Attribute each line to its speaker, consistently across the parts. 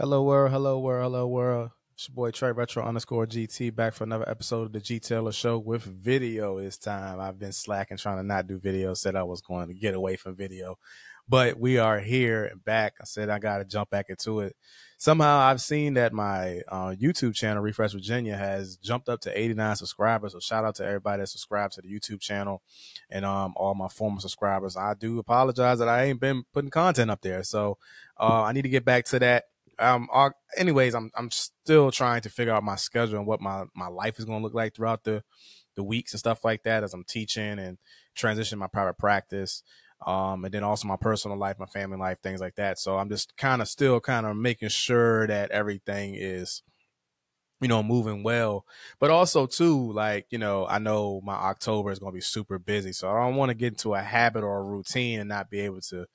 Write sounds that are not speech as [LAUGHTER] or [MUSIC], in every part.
Speaker 1: Hello world, hello world, hello world. It's your boy Trey Retro underscore GT back for another episode of the G Taylor Show with video this time. I've been slacking trying to not do video, said I was going to get away from video. But we are here and back. I said I gotta jump back into it. Somehow I've seen that my uh, YouTube channel, Refresh Virginia, has jumped up to 89 subscribers. So shout out to everybody that subscribed to the YouTube channel and um all my former subscribers. I do apologize that I ain't been putting content up there. So uh, I need to get back to that um anyways i'm i'm still trying to figure out my schedule and what my my life is going to look like throughout the the weeks and stuff like that as i'm teaching and transitioning my private practice. Um and then also my personal life my family life things like that. So i'm just kind of still kind of making sure that everything is you know moving well. But also too like you know i know my october is going to be super busy so i don't want to get into a habit or a routine and not be able to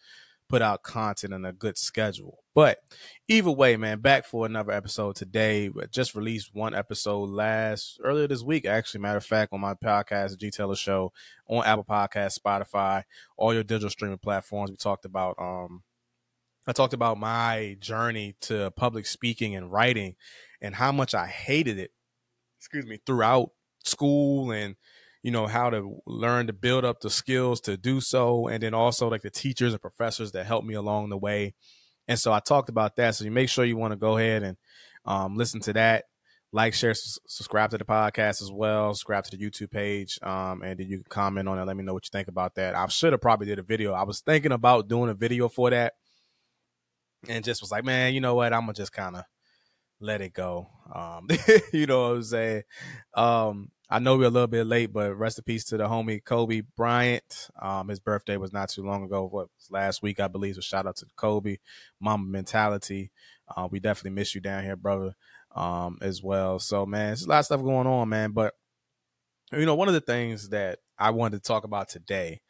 Speaker 1: put out content and a good schedule. But either way, man, back for another episode today. Just released one episode last earlier this week, actually. Matter of fact, on my podcast, the G Taylor Show, on Apple Podcast, Spotify, all your digital streaming platforms. We talked about um I talked about my journey to public speaking and writing and how much I hated it, excuse me, throughout school and you know how to learn to build up the skills to do so and then also like the teachers and professors that helped me along the way and so i talked about that. So you make sure you want to go ahead and um, listen to that. Like share subscribe to the podcast as well. Subscribe to the youtube page um, and then you can comment on it. Let me know what you think about that. I should have probably did a video. I was thinking about doing a video for that and just was like man you know what? I'm gonna just kind of let it go um, [LAUGHS] you know what i'm saying um, I know we're a little bit late, but rest in peace to the homie Kobe Bryant. Um, his birthday was not too long ago. What last week, I believe. So shout out to Kobe, Mamba mentality. Uh, we definitely miss you down here, brother, um, as well. So man, there's a lot of stuff going on, man. But you know, one of the things that I wanted to talk about today,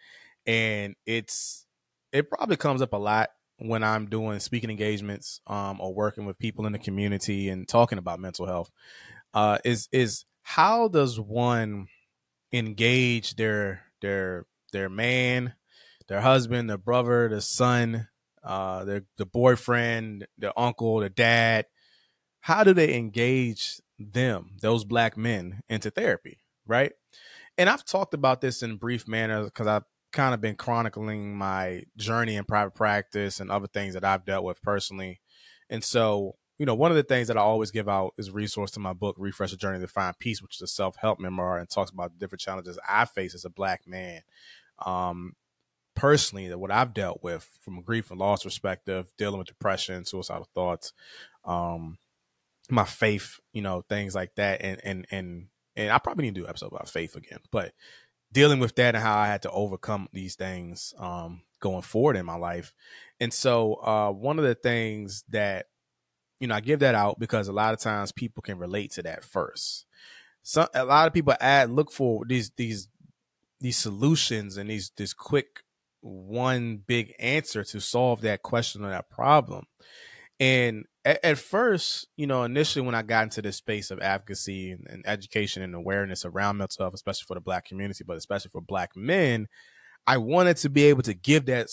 Speaker 1: and it's it probably comes up a lot when I'm doing speaking engagements um, or working with people in the community and talking about mental health, uh, is is how does one engage their their their man, their husband, their brother, their son, uh, their the boyfriend, their uncle, their dad? How do they engage them, those black men, into therapy, right? And I've talked about this in brief manner because I've kind of been chronicling my journey in private practice and other things that I've dealt with personally. And so you know, one of the things that I always give out is resource to my book, Refresh the Journey to Find Peace, which is a self help memoir and talks about the different challenges I face as a black man. Um, personally, that what I've dealt with from a grief and loss perspective, dealing with depression, suicidal thoughts, um, my faith, you know, things like that. And, and, and, and I probably need to do an episode about faith again, but dealing with that and how I had to overcome these things, um, going forward in my life. And so, uh, one of the things that you know, I give that out because a lot of times people can relate to that first. So a lot of people add look for these these these solutions and these this quick one big answer to solve that question or that problem. And at, at, first, you know, initially when I got into this space of advocacy and, and education and awareness around mental health, especially for the black community, but especially for black men, I wanted to be able to give that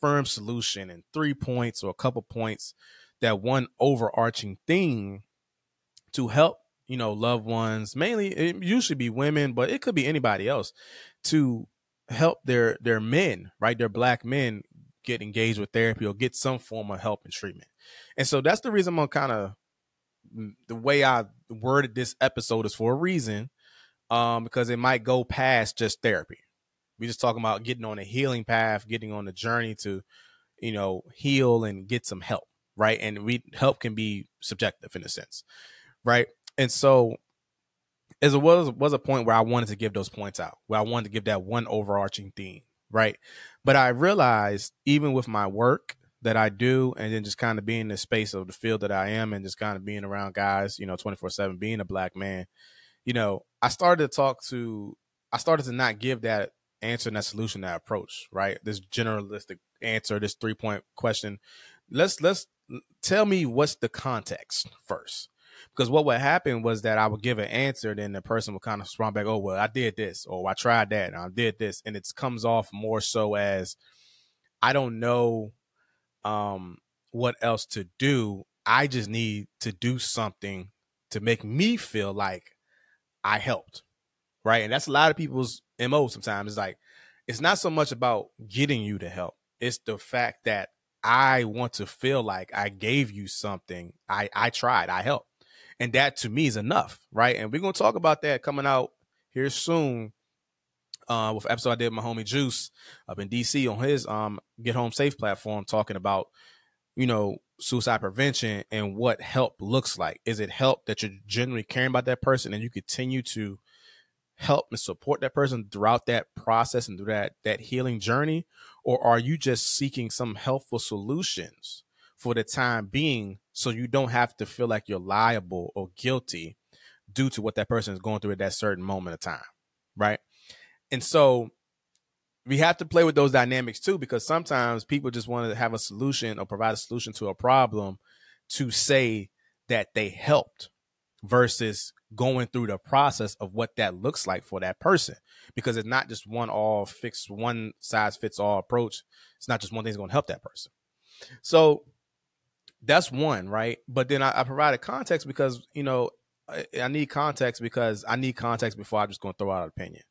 Speaker 1: firm solution in three points or a couple points that one overarching theme to help you know loved ones mainly it usually be women but it could be anybody else to help their their men right? Their black men get engaged with therapy or get some form of help and treatment and so that's the reason i'm kind of mm, the way i worded this episode is for a reason um because it might go past just therapy We're just talking about getting on a healing path getting on the journey to you know heal and get some help right? And we help can be subjective in a sense, right? And so as it was was a point where I wanted to give those points out, where I wanted to give that one overarching theme, right? But I realized even with my work that I do, and then just kind of being in the space of the field that I am, and just kind of being around guys, you know, twenty four seven, being a black man, you know, I started to talk to, I started to not give that answer and that solution, that approach, right? This generalistic answer, this three point question. Let's let's tell me what's the context first. Because what would happen was that I would give an answer, then the person would kind of respond back, "Oh, well, I did this, or I tried that, and I did this," and it comes off more so as I don't know um, what else to do I just need to do something to make me feel like I helped. Right. And that's a lot of people's MO sometimes. It's like, it's not so much about getting you to help. It's the fact that I want to feel like I gave you something. I, I tried, I helped. And that to me is enough. Right. And we're to talk about that coming out here soon uh, with episode I did with my homie Juice up in DC on his um Get Home Safe platform, talking about you know suicide prevention and what help looks like. Is it help that you're genuinely caring about that person and you continue to help and support that person throughout that process and through that that healing journey, or are you just seeking some helpful solutions for the time being so you don't have to feel like you're liable or guilty due to what that person is going through at that certain moment of time, right? And so we have to play with those dynamics too, because sometimes people just want to have a solution or provide a solution to a problem to say that they helped versus going through the process of what that looks like for that person. Because it's not just one all fixed, one size fits all approach. It's not just one thing's going to help that person. So that's one, right? But then I, I provided context because, you know, I, I need context because I need context before I'm just going to throw out an opinion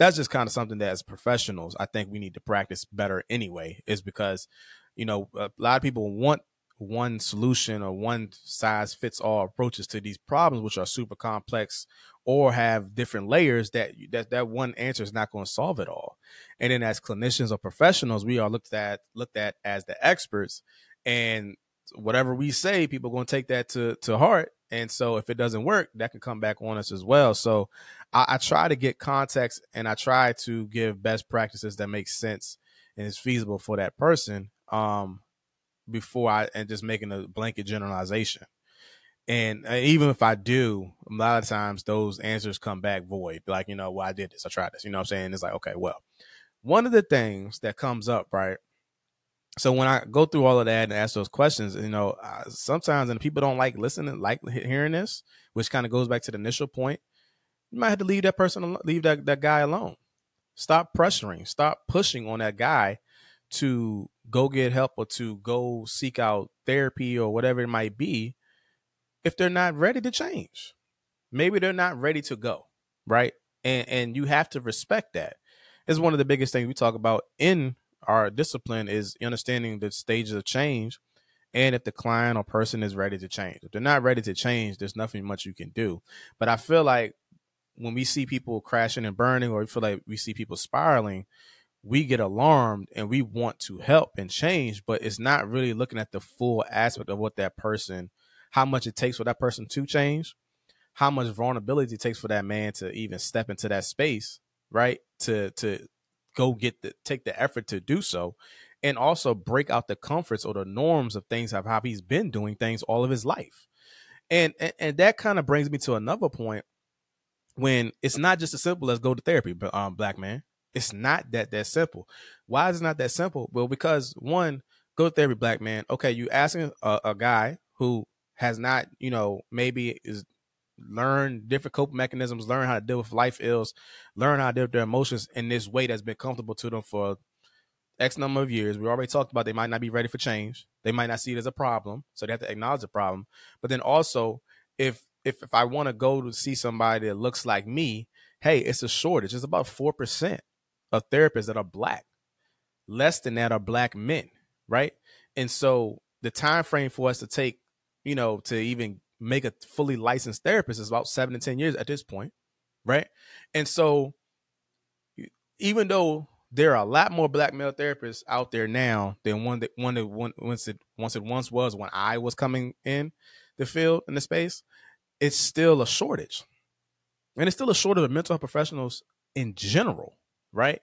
Speaker 1: that's just kind of something that as professionals, I think we need to practice better anyway, is because, you know, a lot of people want one solution or one size fits all approaches to these problems, which are super complex or have different layers that that, that one answer is not going to solve it all. And then as clinicians or professionals, we are looked at looked at as the experts and whatever we say, people are going to take that to, to heart and so if it doesn't work, that can come back on us as well. So I, I, try to get context and I try to give best practices that make sense and is feasible for that person. Um, before I and just making a blanket generalization. And even if I do, a lot of times those answers come back void. Like, you know, well, I did this, I tried this. You know what I'm saying? It's like, okay, well, one of the things that comes up, right, so when I go through all of that and ask those questions, you know, uh, sometimes and people don't like listening, like hearing this, which kind of goes back to the initial point. You might have to leave that person, leave that that guy alone. Stop pressuring, stop pushing on that guy to go get help or to go seek out therapy or whatever it might be if they're not ready to change. Maybe they're not ready to go, right? And and you have to respect that. It's one of the biggest things we talk about in our discipline is understanding the stages of change and if the client or person is ready to change. If they're not ready to change, there's nothing much you can do. But I feel like when we see people crashing and burning, or we feel like we see people spiraling, we get alarmed and we want to help and change, but it's not really looking at the full aspect of what that person, how much it takes for that person to change, how much vulnerability it takes for that man to even step into that space, right? To to go get the take the effort to do so and also break out the comforts or the norms of things of how he's been doing things all of his life. And and, and that kind of brings me to another point when it's not just as simple as go to therapy but um, black man it's not that that simple. Why is it not that simple? Well because one go to therapy black man. Okay you asking a, a guy who has not you know maybe is learn different coping mechanisms, learn how to deal with life ills, learn how to deal with their emotions in this way that's been comfortable to them for X number of years. We already talked about they might not be ready for change. They might not see it as a problem, so they have to acknowledge the problem. But then also, if if if I want to go to see somebody that looks like me, hey, it's a shortage. It's about four percent of therapists that are black. Less than that are black men, right? And so the time frame for us to take, you know, to even make a fully licensed therapist is about seven to 10 years at this point. Right. And so even though there are a lot more black male therapists out there now than one that one that once it once it once was when I was coming in the field in the space, it's still a shortage. And it's still a shortage of mental health professionals in general, right?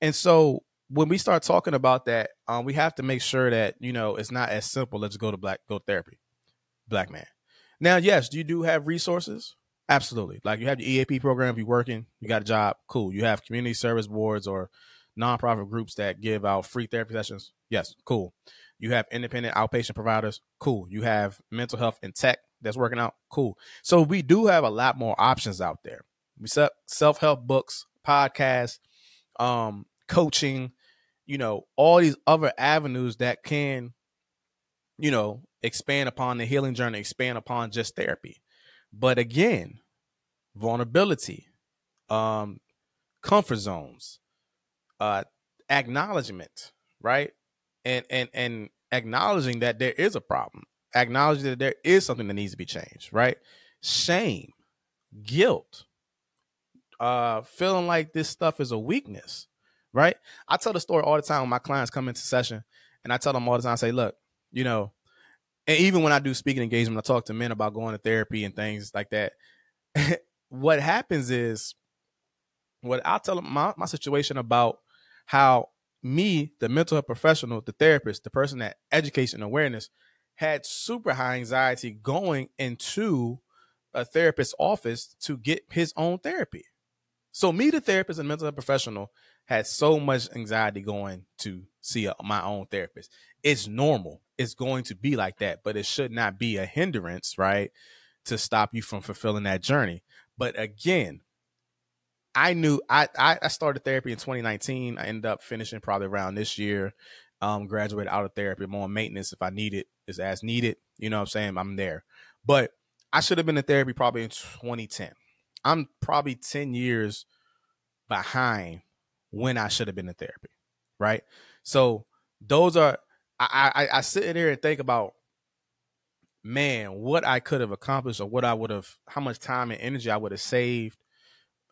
Speaker 1: And so when we start talking about that, um, we have to make sure that you know it's not as simple as go to black go therapy, black man. Now, yes, do you do have resources. Absolutely. Like you have the EAP program, if you're working, you got a job, cool. You have community service boards or nonprofit groups that give out free therapy sessions. Yes, cool. You have independent outpatient providers, cool. You have mental health and tech that's working out, cool. So we do have a lot more options out there. We set self-help books, podcasts, um, coaching, you know, all these other avenues that can, you know, expand upon the healing journey, expand upon just therapy. But again, vulnerability, um, comfort zones, uh, acknowledgement, right? And and and acknowledging that there is a problem, acknowledging that there is something that needs to be changed, right? Shame, guilt, uh, feeling like this stuff is a weakness, right? I tell the story all the time when my clients come into session, and I tell them all the time, I say, look, you know, and even when I do speaking engagement, I talk to men about going to therapy and things like that. [LAUGHS] what happens is what I'll tell them my, my situation about how me, the mental health professional, the therapist, the person that educates and awareness, had super high anxiety going into a therapist's office to get his own therapy. So me, the therapist and mental health professional, had so much anxiety going to see a, my own therapist. It's normal. It's going to be like that, but it should not be a hindrance, right? To stop you from fulfilling that journey. But again, I knew I, I started therapy in 2019. I ended up finishing probably around this year. Um, graduated out of therapy. I'm on maintenance if I need it, is as needed. You know what I'm saying? I'm there. But I should have been in therapy probably in 2010. I'm probably 10 years behind when I should have been in therapy. Right. So those are I, I I sit here and think about man, what I could have accomplished or what I would have how much time and energy I would have saved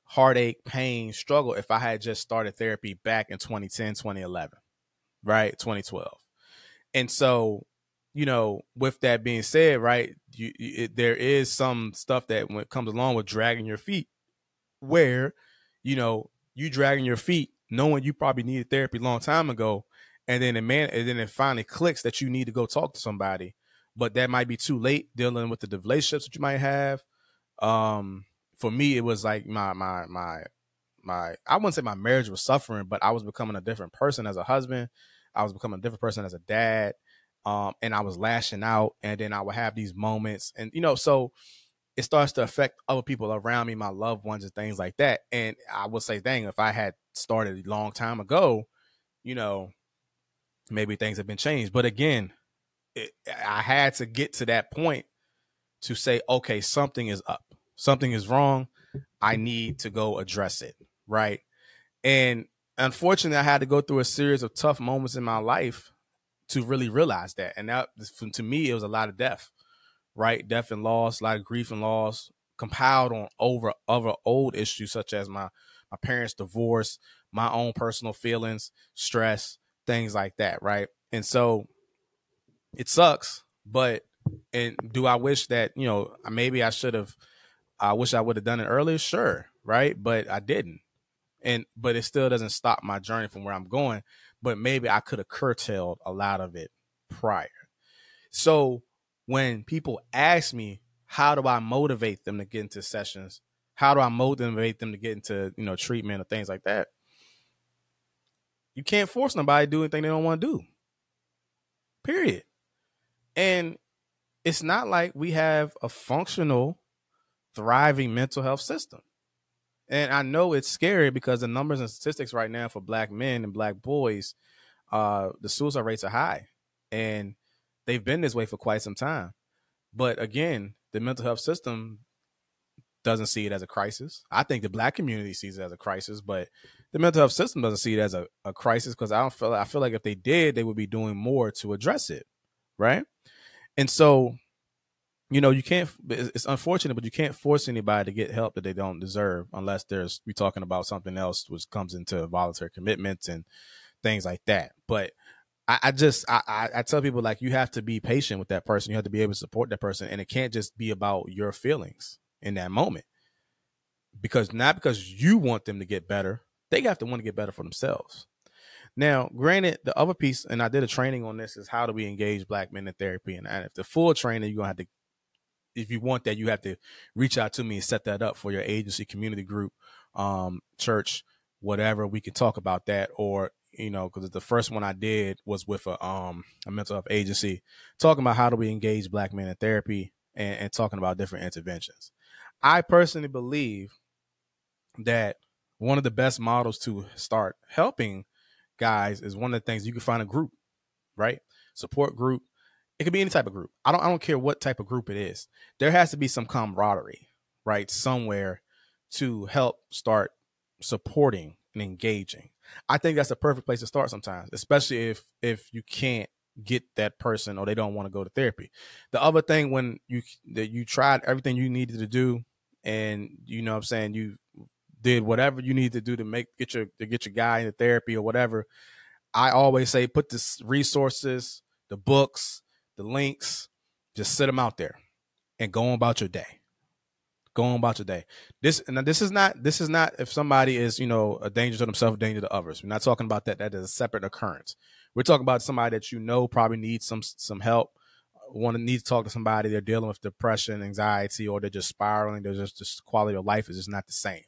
Speaker 1: heartache, pain, struggle if I had just started therapy back in 2010, 2011, right? 2012. And so, you know, with that being said, right, you, it, there is some stuff that when it comes along with dragging your feet, where, you know, you dragging your feet, knowing you probably needed therapy a long time ago, and then it man, and then it finally clicks that you need to go talk to somebody, but that might be too late dealing with the relationships that you might have, um, for me, it was like my my my my I wouldn't say my marriage was suffering, but I was becoming a different person as a husband. I was becoming a different person as a dad. Um, and I was lashing out, and then I would have these moments, and you know, so it starts to affect other people around me, my loved ones, and things like that. And I would say, dang, if I had started a long time ago, you know, maybe things have been changed. But again, it, I had to get to that point to say, okay, something is up something is wrong. I need to go address it. Right. And unfortunately, I had to go through a series of tough moments in my life to really realize that. And that, to me, it was a lot of death, right? Death and loss, a lot of grief and loss, compiled on over other old issues such as my my parents' divorce, my own personal feelings, stress, things like that, right? And so it sucks, but and do I wish that you know maybe I should have I wish I would have done it earlier, sure, right? But I didn't. And but it still doesn't stop my journey from where I'm going. But maybe I could have curtailed a lot of it prior. So when people ask me, how do I motivate them to get into sessions? How do I motivate them to get into, you know, treatment or things like that? You can't force nobody to do anything they don't want to do. Period. And it's not like we have a functional thriving mental health system. And I know it's scary because the numbers and statistics right now for black men and black boys, uh, the suicide rates are high. And they've been this way for quite some time. But again, the mental health system doesn't see it as a crisis. I think the black community sees it as a crisis, but the mental health system doesn't see it as a, a crisis because I don't feel I feel like if they did, they would be doing more to address it. Right. And so you know, you can't. It's unfortunate, but you can't force anybody to get help that they don't deserve, unless there's we talking about something else, which comes into voluntary commitments and things like that. But I, I just I, I tell people like you have to be patient with that person. You have to be able to support that person, and it can't just be about your feelings in that moment. Because not because you want them to get better, they have to want to get better for themselves. Now, granted, the other piece, and I did a training on this, is how do we engage black men in therapy? And if the full training, you're gonna have to if you want that, you have to reach out to me and set that up for your agency, community group, um, church, whatever. We can talk about that, or you know, because the first one I did was with a um a mental health agency, talking about how do we engage Black men in therapy and, and talking about different interventions. I personally believe that one of the best models to start helping guys is one of the things you can find a group, right? Support group it could be any type of group. I don't I don't care what type of group it is. There has to be some camaraderie, right? Somewhere to help start supporting and engaging. I think that's a perfect place to start sometimes, especially if if you can't get that person or they don't want to go to therapy. The other thing when you that you tried everything you needed to do and you know what I'm saying you did whatever you need to do to make get your to get your guy into therapy or whatever. I always say put the resources, the books, the links, just sit them out there and go on about your day. Go on about your day. This and this is not this is not if somebody is you know a danger to themselves, danger to others. We're not talking about that. That is a separate occurrence. We're talking about somebody that you know probably needs some some help. Uh, Want to need to talk to somebody. They're dealing with depression, anxiety, or they're just spiraling. They're just just quality of life is just not the same.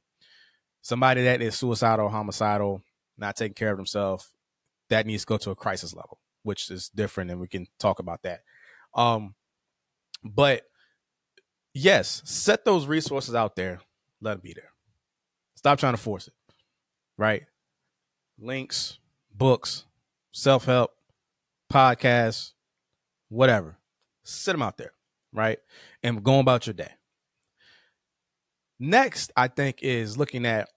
Speaker 1: Somebody that is suicidal, homicidal, not taking care of themselves, that needs to go to a crisis level, which is different, and we can talk about that. Um, but yes, set those resources out there. Let them be there. Stop trying to force it. Right? Links, books, self help, podcasts, whatever. Set them out there. Right? And go about your day. Next, I think, is looking at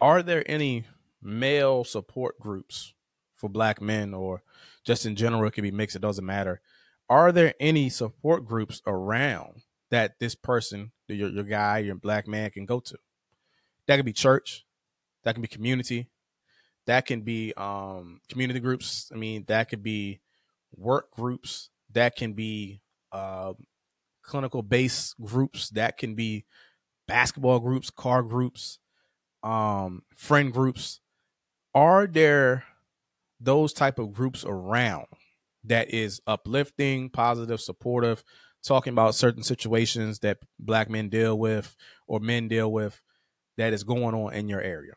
Speaker 1: are there any male support groups for black men or just in general, it could be mixed, it doesn't matter. Are there any support groups around that this person, your, your guy, your black man can go to. That could be church, that can be community, that can be um, community groups. I mean, that could be work groups, that can be uh, clinical base groups, that can be basketball groups, car groups, um, friend groups. Are there those type of groups around that is uplifting, positive, supportive, talking about certain situations that black men deal with or men deal with that is going on in your area.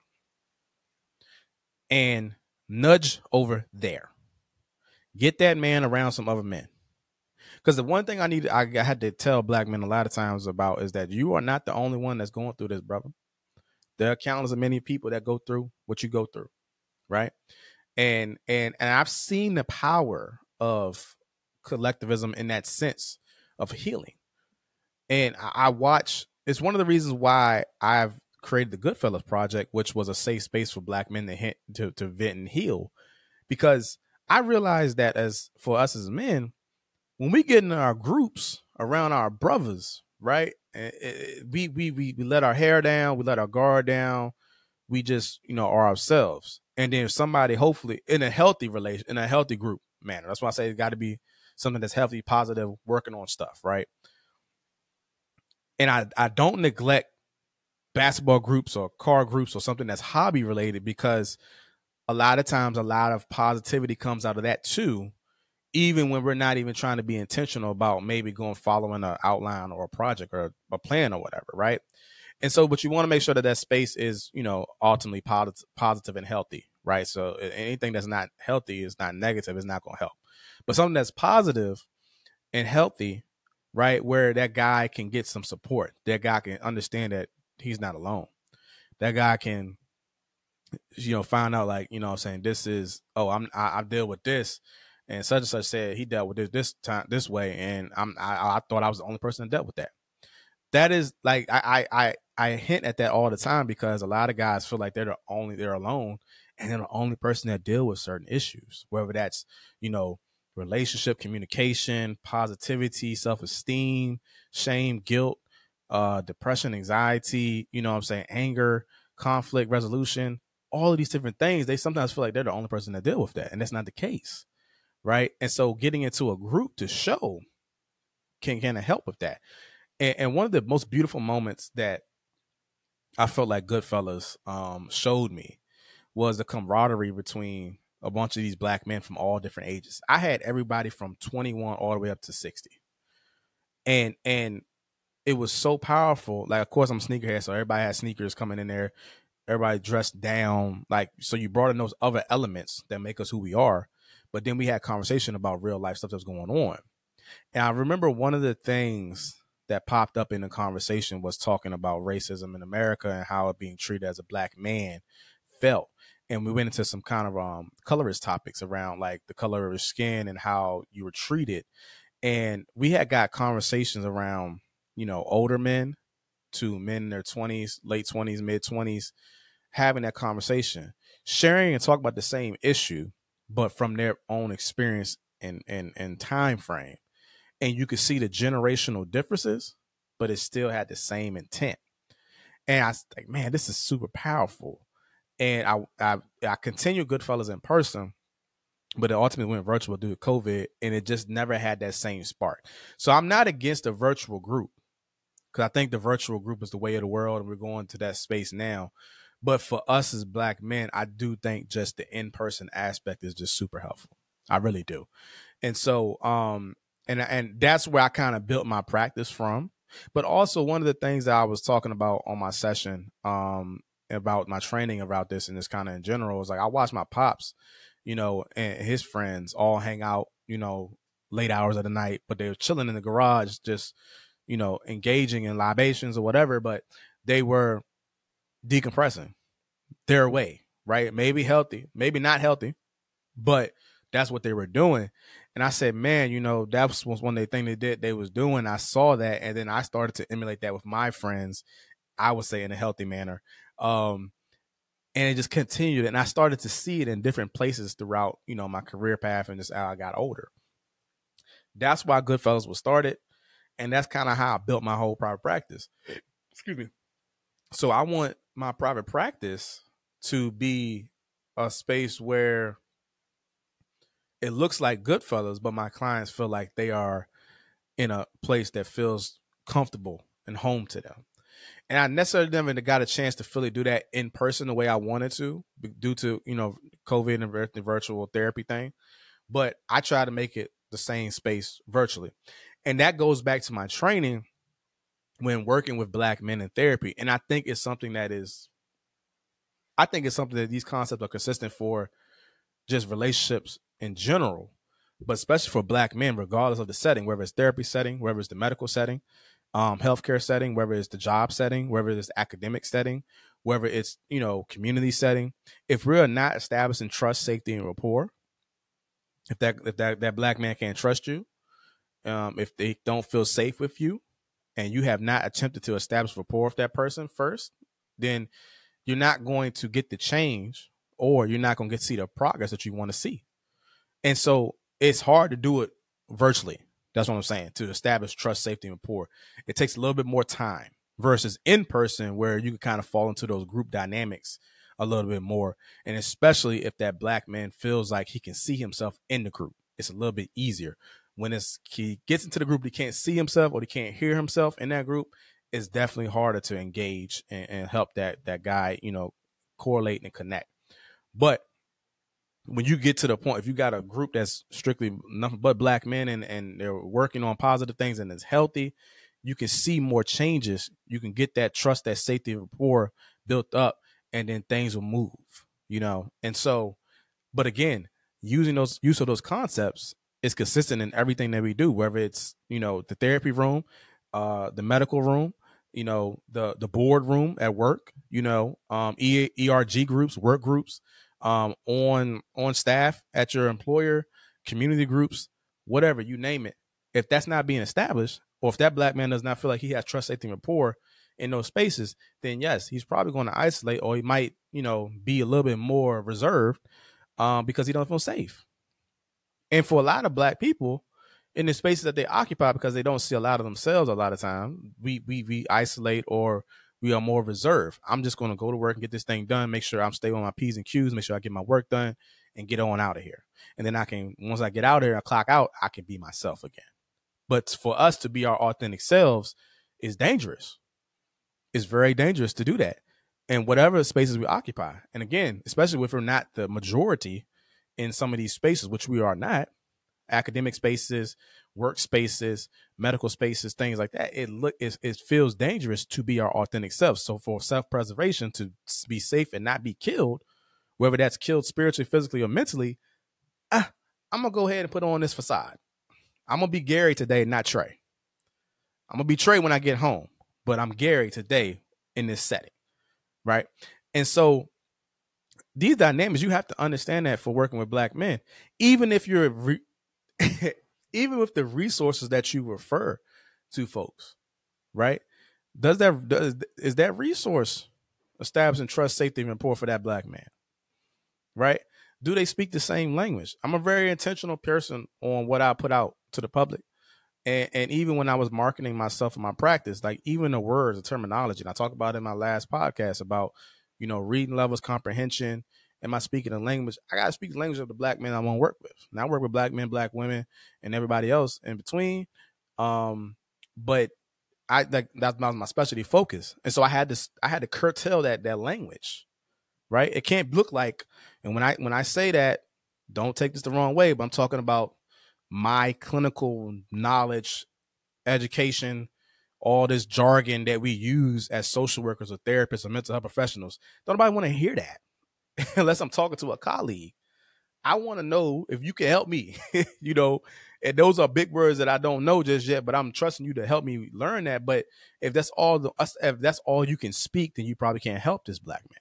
Speaker 1: And nudge over there. Get that man around some other men. Because the one thing I need, I had to tell black men a lot of times about is that you are not the only one that's going through this, brother. There are countless of many people that go through what you go through, right? And and and I've seen the power of collectivism in that sense of healing. And I, watch. It's one of the reasons why I've created the Goodfellas Project, which was a safe space for Black men to hit, to to vent and heal, because I realized that as for us as men, when we get in our groups around our brothers, right? We we we we let our hair down, we let our guard down, we just you know are ourselves, and then somebody hopefully in a healthy relation, in a healthy group manner. That's why I say it got to be something that's healthy, positive, working on stuff, right? And I, I don't neglect basketball groups or car groups or something that's hobby related because a lot of times a lot of positivity comes out of that too even when we're not even trying to be intentional about maybe going following an outline or a project or a plan or whatever right and so but you want to make sure that that space is you know ultimately positive positive and healthy right so anything that's not healthy is not negative it's not going to help but something that's positive and healthy, right? Where that guy can get some support. That guy can understand that he's not alone. That guy can, you know, find out like, you know I'm saying, this is, oh, I'm, I, I deal with this. And such and such said he dealt with this this time this way, and I'm I, I thought I was the only person that dealt with that. That is like I I I hint at that all the time because a lot of guys feel like they're the only they're alone and they're the only person that deal with certain issues, whether that's you know relationship communication, positivity, self esteem, shame, guilt, uh, depression, anxiety, you know I'm saying, anger, conflict resolution, all of these different things, they sometimes feel like they're the only person that deal with that. And that's not the case. Right. And so getting into a group to show can kind of help with that. And, and one of the most beautiful moments that I felt like Goodfellas um, showed me was the camaraderie between a bunch of these black men from all different ages. I had everybody from 21 all the way up to 60. And and it was so powerful. Like of course I'm sneakerhead, so everybody had sneakers coming in there. Everybody dressed down. Like so you brought in those other elements that make us who we are. But then we had conversation about real life stuff that's going on. And I remember one of the things that popped up in the conversation was talking about racism in America and how it being treated as a black man felt and we went into some kind of um colorist topics around like the color of your skin and how you were treated. And we had got conversations around, you know, older men to men in their 20s, late 20s, mid 20s, having that conversation, sharing and talk about the same issue, but from their own experience and and and time frame. And you could see the generational differences, but it still had the same intent. And I was like, man, this is super powerful. And I I, I continued Goodfellas in person, but it ultimately went virtual due to COVID, and it just never had that same spark. So I'm not against a virtual group because I think the virtual group is the way of the world, and we're going to that space now. But for us as black men, I do think just the in person aspect is just super helpful. I really do. And so, um, and and that's where I kind of built my practice from. But also one of the things that I was talking about on my session, um, about my training about this and this kind of in general is like I watch my pops, you know, and his friends all hang out, you know, late hours of the night, but they were chilling in the garage, just you know, engaging in libations or whatever, but they were decompressing their way, right? Maybe healthy, maybe not healthy, but that's what they were doing. And I said, man, you know, that was one of the things they did, they was doing. I saw that. And then I started to emulate that with my friends, I would say in a healthy manner. Um, and it just continued. And I started to see it in different places throughout, you know, my career path and just as I got older. That's why Goodfellas was started and that's kind of how I built my whole private practice. Excuse me. So I want my private practice to be a space where it looks like Goodfellas, but my clients feel like they are in a place that feels comfortable and home to them. And I necessarily never got a chance to fully do that in person the way I wanted to, due to you know COVID and the virtual therapy thing. But I try to make it the same space virtually. And that goes back to my training when working with black men in therapy. And I think it's something that is, I think it's something that these concepts are consistent for just relationships in general, but especially for black men, regardless of the setting, whether it's therapy setting, whether it's the medical setting, um, healthcare setting, whether it's the job setting, whether it's academic setting, whether it's, you know, community setting. If we're not establishing trust, safety, and rapport, if that if that, that black man can't trust you, um, if they don't feel safe with you and you have not attempted to establish rapport with that person first, then you're not going to get the change or you're not going to get see the progress that you want to see. And so it's hard to do it virtually. That's what I'm saying. To establish trust, safety, and rapport, it takes a little bit more time versus in person, where you can kind of fall into those group dynamics a little bit more. And especially if that black man feels like he can see himself in the group, it's a little bit easier when it's he gets into the group, he can't see himself or he can't hear himself in that group. It's definitely harder to engage and, and help that that guy, you know, correlate and connect. But when you get to the point, if you got a group that's strictly nothing but black men and, and they're working on positive things and it's healthy, you can see more changes. You can get that trust, that safety rapport built up, and then things will move, you know. And so, but again, using those use of those concepts is consistent in everything that we do, whether it's you know the therapy room, uh, the medical room, you know the the board room at work, you know um, e- ERG groups, work groups, um, on on staff at your employer, community groups, whatever you name it. If that's not being established, or if that black man does not feel like he has trust, safety, and rapport in those spaces, then yes, he's probably going to isolate, or he might you know be a little bit more reserved um, because he don't feel safe. And for a lot of black people, in the spaces that they occupy, because they don't see a lot of themselves a lot of time, we we we isolate or we are more reserved. I'm just going to go to work and get this thing done, make sure I'm staying on my P's and Q's, make sure I get my work done and get on out of here. And then I can, once I get out here, I clock out, I can be myself again. But for us to be our authentic selves is dangerous. It's very dangerous to do that. And whatever spaces we occupy. And again, especially if we're not the majority in some of these spaces, which we are not, academic spaces, work spaces, medical spaces, things like that, it look it, it feels dangerous to be our authentic self. So for self preservation, to be safe and not be killed, whether that's killed spiritually, physically, or mentally, ah, I'm gonna go ahead and put on this facade. I'm gonna be Gary today, not Trey. I'm gonna be Trey when I get home, but I'm Gary today in this setting, right? And so these dynamics you have to understand that for working with black men, even if you're re- [LAUGHS] even with the resources that you refer to folks, right? Does that does is that resource establishing trust, safety, and rapport for that black man? Right? Do they speak the same language? I'm a very intentional person on what I put out to the public. And, and even when I was marketing myself in my practice, like even the words, the terminology, and I talked about in my last podcast about, you know, reading levels, comprehension, am I speaking the language? I gotta speak the language of the black men I want to work with. Now I work with black men, black women, and everybody else in between. Um, but I like that was my specialty focus, and so I had to I had to curtail that that language, right? It can't look like, and when I when I say that, don't take this the wrong way, but I'm talking about my clinical knowledge, education, all this jargon that we use as social workers or therapists or mental health professionals. Don't nobody want to hear that [LAUGHS] unless I'm talking to a colleague. I want to know if you can help me, [LAUGHS] you know, and those are big words that I don't know just yet, but I'm trusting you to help me learn that. But if that's all the if that's all you can speak, then you probably can't help this black man.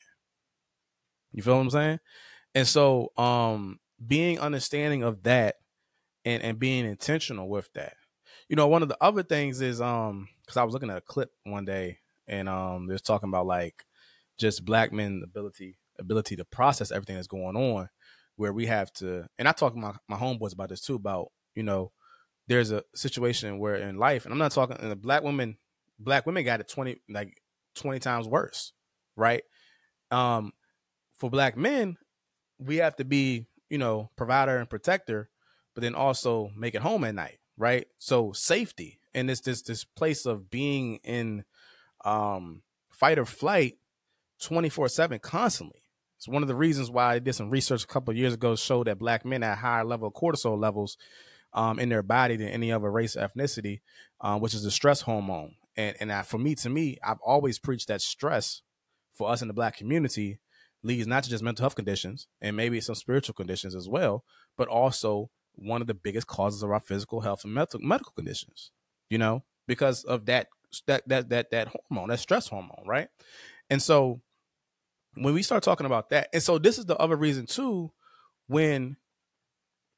Speaker 1: You feel what I'm saying? And so um being understanding of that and and being intentional with that. You know, one of the other things is um because I was looking at a clip one day and um they're talking about like just black men ability ability to process everything that's going on where we have to and I talk to my, my homeboys about this too about, you know, there's a situation where in life, and I'm not talking and the black women black women got it 20 like 20 times worse, right? Um for black men, we have to be, you know, provider and protector but then also make it home at night, right? So safety and it's this this place of being in um fight or flight 24-7 constantly. It's one of the reasons why I did some research a couple years ago showed that black men at higher level cortisol levels um, in their body than any other race or ethnicity, uh, which is a stress hormone. And and I, for me, to me, I've always preached that stress for us in the black community leads not to just mental health conditions and maybe some spiritual conditions as well, but also one of the biggest causes of our physical health and medical medical conditions. You know, because of that that that that that hormone, that stress hormone, right? And so when we start talking about that, and so this is the other reason too, when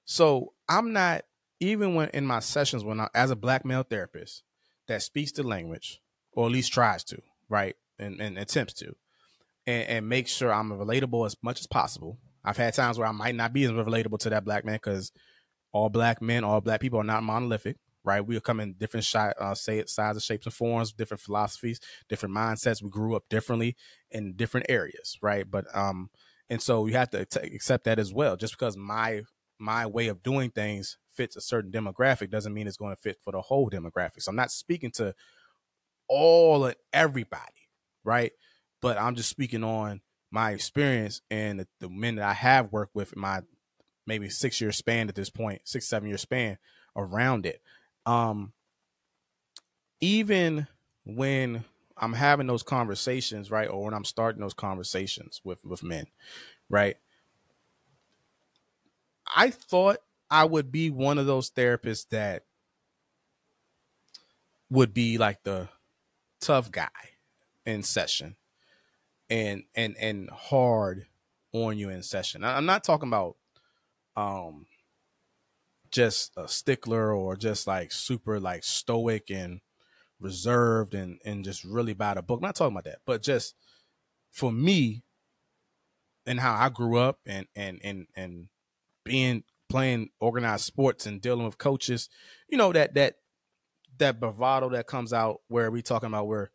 Speaker 1: so I'm not even when in my sessions when I as a black male therapist that speaks the language, or at least tries to, right? And, and attempts to, and, and make sure I'm relatable as much as possible. I've had times where I might not be as relatable to that black man because all black men, all black people are not monolithic, right? We come in different shi- uh, say sizes, shapes, and forms, different philosophies, different mindsets. We grew up differently in different areas, right? But um, and so you have to t- accept that as well. Just because my my way of doing things fits a certain demographic doesn't mean it's going to fit for the whole demographic. So I'm not speaking to all and everybody, right? But I'm just speaking on my experience and the, the men that I have worked with in my maybe six year span at this point, six, seven year span around it. Um, even when I'm having those conversations, right, or when I'm starting those conversations with with men, right, I thought I would be one of those therapists that would be like the tough guy in session and and and hard on you in session. I'm not talking about um just a stickler or just like super like stoic and reserved and and just really by the book. I'm not talking about that, but just for me and how I grew up and and and and being playing organized sports and dealing with coaches, you know that that that bravado that comes out where we talking about where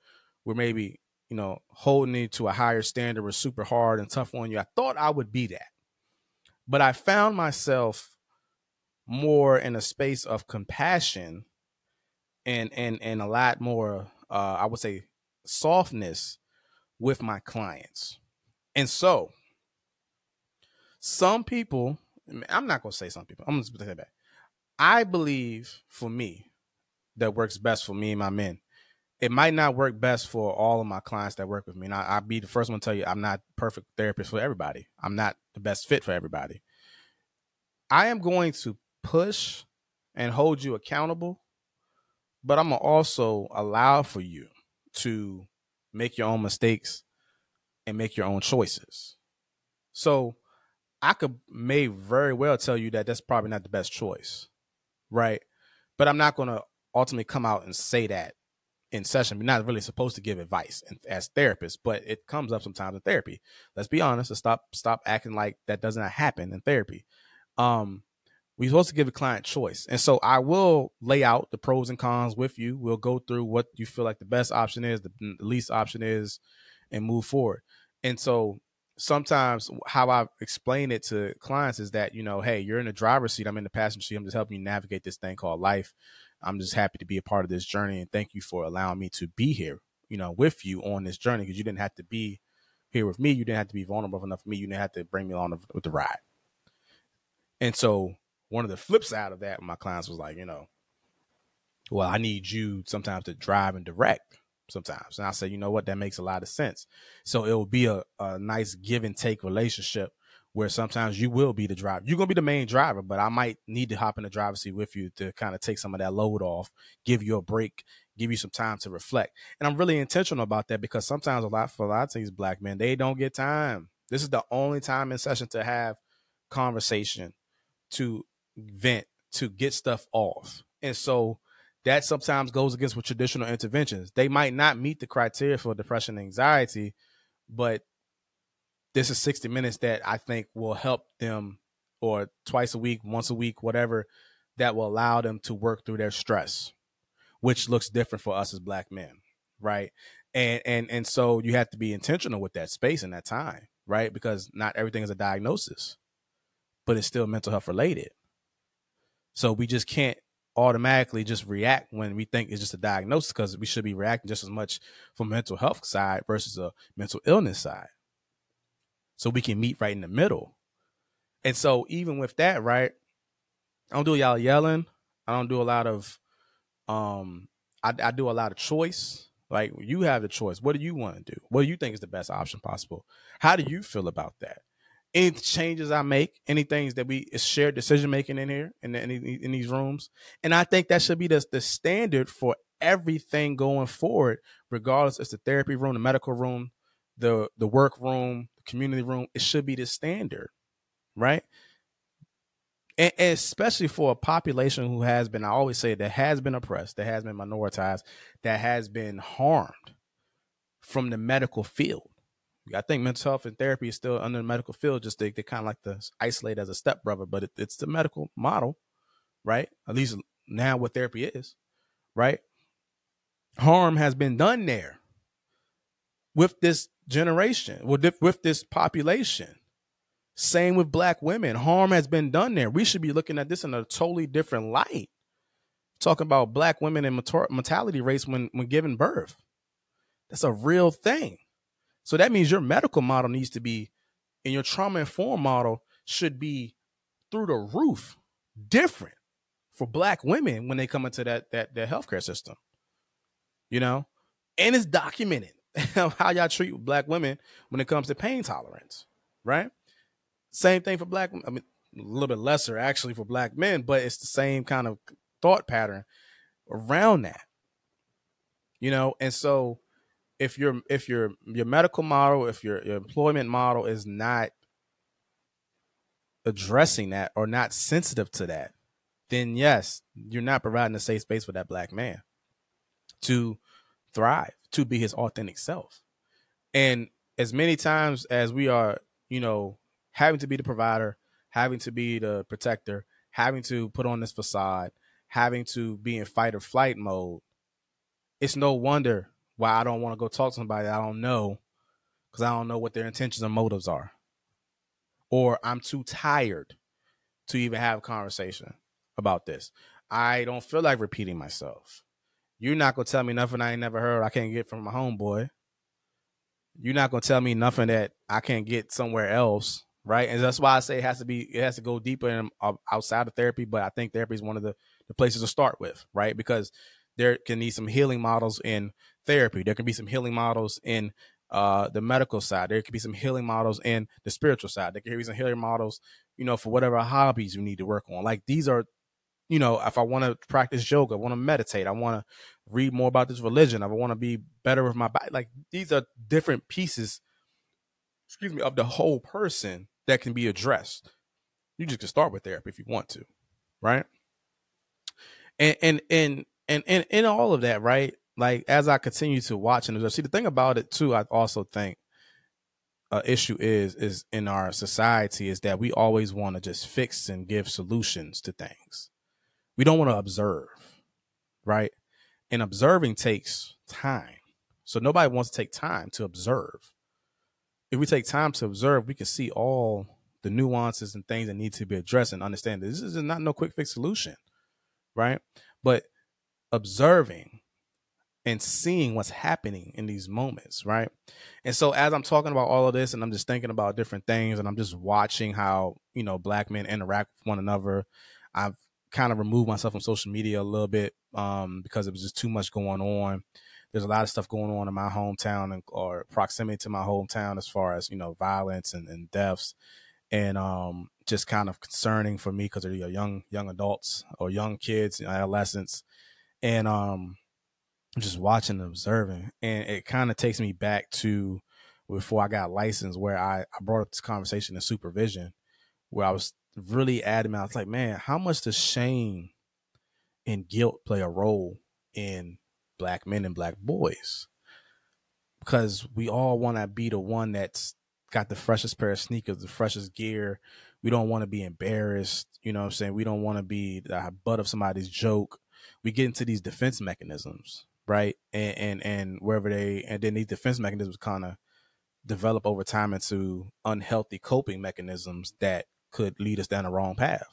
Speaker 1: we're maybe you know holding you to a higher standard, we're super hard and tough on you. I thought I would be that but I found myself more in a space of compassion and and and a lot more uh, I would say softness with my clients. And so some people I'm not gonna say some people, I'm gonna say that. I believe for me that works best for me and my men. It might not work best for all of my clients that work with me. And I, I'll be the first one to tell you I'm not perfect therapist for everybody. I'm not the best fit for everybody. I am going to push and hold you accountable, but I'm gonna also allow for you to make your own mistakes and make your own choices. So I could may very well tell you that that's probably not the best choice, right? But I'm not going to ultimately come out and say that in session. We're not really supposed to give advice as therapists, but it comes up sometimes in therapy. Let's be honest stop stop acting like that doesn't happen in therapy. Um, we're supposed to give a client choice. And so I will lay out the pros and cons with you. We'll go through what you feel like the best option is, the least option is, and move forward. And so sometimes how I explain it to clients is that, you know, hey, you're in the driver's seat, I'm in the passenger seat, I'm just helping you navigate this thing called life. I'm just happy to be a part of this journey and thank you for allowing me to be here, you know, with you on this journey because you didn't have to be here with me. You didn't have to be vulnerable enough for me. You didn't have to bring me along with the ride. And so one of the flip side of that, my clients was like, you know, well, I need you sometimes to drive and direct sometimes. And I say, you know what, that makes a lot of sense. So it will be a, a nice give and take relationship where sometimes you will be the driver. You're gonna be the main driver, but I might need to hop in the driver's seat with you to kind of take some of that load off, give you a break, give you some time to reflect. And I'm really intentional about that because sometimes a lot for a lot of these black men, they don't get time. This is the only time in session to have conversation, to vent, to get stuff off. And so that sometimes goes against with traditional interventions. They might not meet the criteria for depression and anxiety, but this is 60 minutes that I think will help them or twice a week, once a week, whatever, that will allow them to work through their stress, which looks different for us as black men, right? And and and so you have to be intentional with that space and that time, right? Because not everything is a diagnosis, but it's still mental health related. So we just can't automatically just react when we think it's just a diagnosis because we should be reacting just as much from mental health side versus a mental illness side. So we can meet right in the middle. And so even with that, right? I don't do y'all yelling. I don't do a lot of um I, I do a lot of choice. Like you have the choice. What do you want to do? What do you think is the best option possible? How do you feel about that? any changes I make, any things that we shared decision making in here in, the, in, in these rooms, and I think that should be the the standard for everything going forward, regardless it's the therapy room, the medical room, the the work room, community room. It should be the standard, right? And, especially for a population who has been, I always say that has been oppressed, that has been minoritized, that has been harmed from the medical field I think mental health and therapy is still under the medical field. Just they, they kind of like to isolate as a stepbrother, but it, it's the medical model, right? At least now what therapy is, right? Harm has been done there with this generation, with this population. Same with black women. Harm has been done there. We should be looking at this in a totally different light. Talking about black women and mortality rates when when giving birth. That's a real thing. So that means your medical model needs to be, and your trauma informed model should be through the roof, different for black women when they come into that that that healthcare system. You know, and it's documented [LAUGHS] how y'all treat black women when it comes to pain tolerance, right? Same thing for black. I mean, a little bit lesser actually for black men, but it's the same kind of thought pattern around that. You know, and so if your if your your medical model, if your, your employment model is not addressing that or not sensitive to that, then yes, you're not providing a safe space for that black man to thrive, to be his authentic self. And as many times as we are, you know, having to be the provider, having to be the protector, having to put on this facade, having to be in fight or flight mode, it's no wonder why I don't want to go talk to somebody I don't know because I don't know what their intentions and motives are. Or I'm too tired to even have a conversation about this. I don't feel like repeating myself. You're not gonna tell me nothing I ain't never heard. I can't get from my homeboy. You're not gonna tell me nothing that I can't get somewhere else, right? And that's why I say it has to be, it has to go deeper and uh, outside of therapy. But I think therapy is one of the the places to start with, right? Because there can be some healing models in therapy. There can be some healing models in uh, the medical side. There could be some healing models in the spiritual side. There could be some healing models, you know, for whatever hobbies you need to work on. Like these are, you know, if I want to practice yoga, I want to meditate, I want to read more about this religion, I want to be better with my body. Like these are different pieces excuse me, of the whole person that can be addressed. You just can start with therapy if you want to, right? And and and and and in all of that, right? Like as I continue to watch and observe, see the thing about it too, I also think uh, issue is is in our society is that we always want to just fix and give solutions to things. We don't want to observe, right? And observing takes time. So nobody wants to take time to observe. If we take time to observe, we can see all the nuances and things that need to be addressed and understand this is not no quick fix solution, right? But observing and seeing what's happening in these moments, right? And so as I'm talking about all of this and I'm just thinking about different things and I'm just watching how, you know, black men interact with one another, I've kind of removed myself from social media a little bit um, because it was just too much going on. There's a lot of stuff going on in my hometown and or proximity to my hometown as far as, you know, violence and, and deaths and um, just kind of concerning for me because they're young young adults or young kids, adolescents. And um just watching and observing. And it kind of takes me back to before I got licensed, where I, I brought up this conversation in supervision, where I was really adamant. I was like, man, how much does shame and guilt play a role in black men and black boys? Because we all want to be the one that's got the freshest pair of sneakers, the freshest gear. We don't want to be embarrassed. You know what I'm saying? We don't want to be the butt of somebody's joke. We get into these defense mechanisms right? And and and wherever they and then these defense mechanisms kind of develop over time into unhealthy coping mechanisms that could lead us down the wrong path.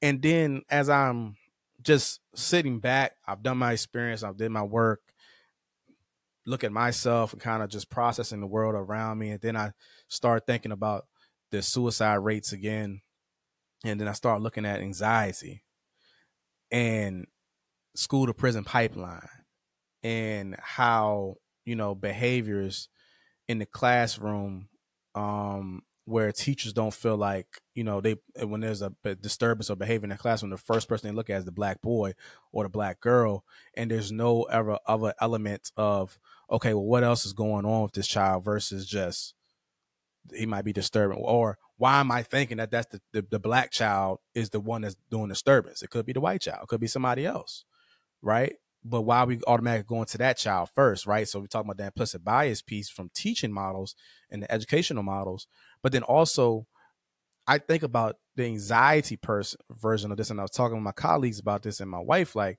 Speaker 1: And then as I'm just sitting back, I've done my experience, I've did my work, look at myself and kind of just processing the world around me. And then I start thinking about the suicide rates again. And then I start looking at anxiety and school to prison pipeline and how you know behaviors in the classroom um where teachers don't feel like you know they when there's a disturbance or behavior in the classroom the first person they look at is the black boy or the black girl and there's no ever other element of okay well what else is going on with this child versus just he might be disturbing or why am i thinking that that's the, the, the black child is the one that's doing disturbance? It could be the white child it could be somebody else right? But why are we automatically going to that child first, right? So we talk about the implicit bias piece from teaching models and the educational models, but then also I think about the anxiety person version of this, and I was talking with my colleagues about this and my wife. Like,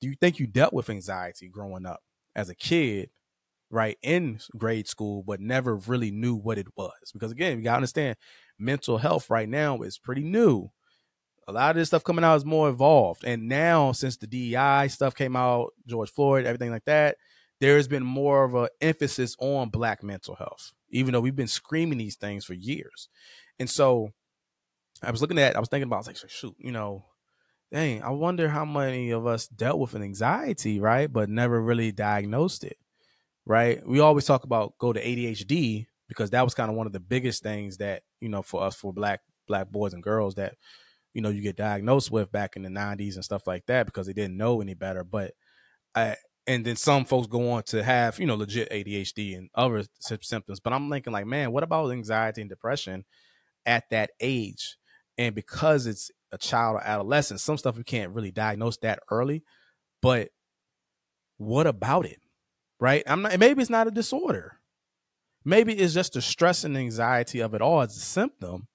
Speaker 1: do you think you dealt with anxiety growing up as a kid, right, in grade school, but never really knew what it was? Because again, you gotta understand, mental health right now is pretty new a lot of this stuff coming out is more evolved. And now, since the DEI stuff came out, George Floyd, everything like that, there's been more of an emphasis on black mental health, even though we've been screaming these things for years. And so I was looking at, I was thinking about, I was like, shoot, you know, dang, I wonder how many of us dealt with an anxiety, right? But never really diagnosed it, right? We always talk about go to ADHD because that was kind of one of the biggest things that, you know, for us, for black, black boys and girls that you know you get diagnosed with back in the 90s and stuff like that because they didn't know any better but I, and then some folks go on to have you know legit ADHD and other symptoms but I'm thinking like man what about anxiety and depression at that age? And because it's a child or adolescent some stuff you can't really diagnose that early but what about it? Right? I'm not maybe it's not a disorder. Maybe it's just the stress and anxiety of it all as a symptom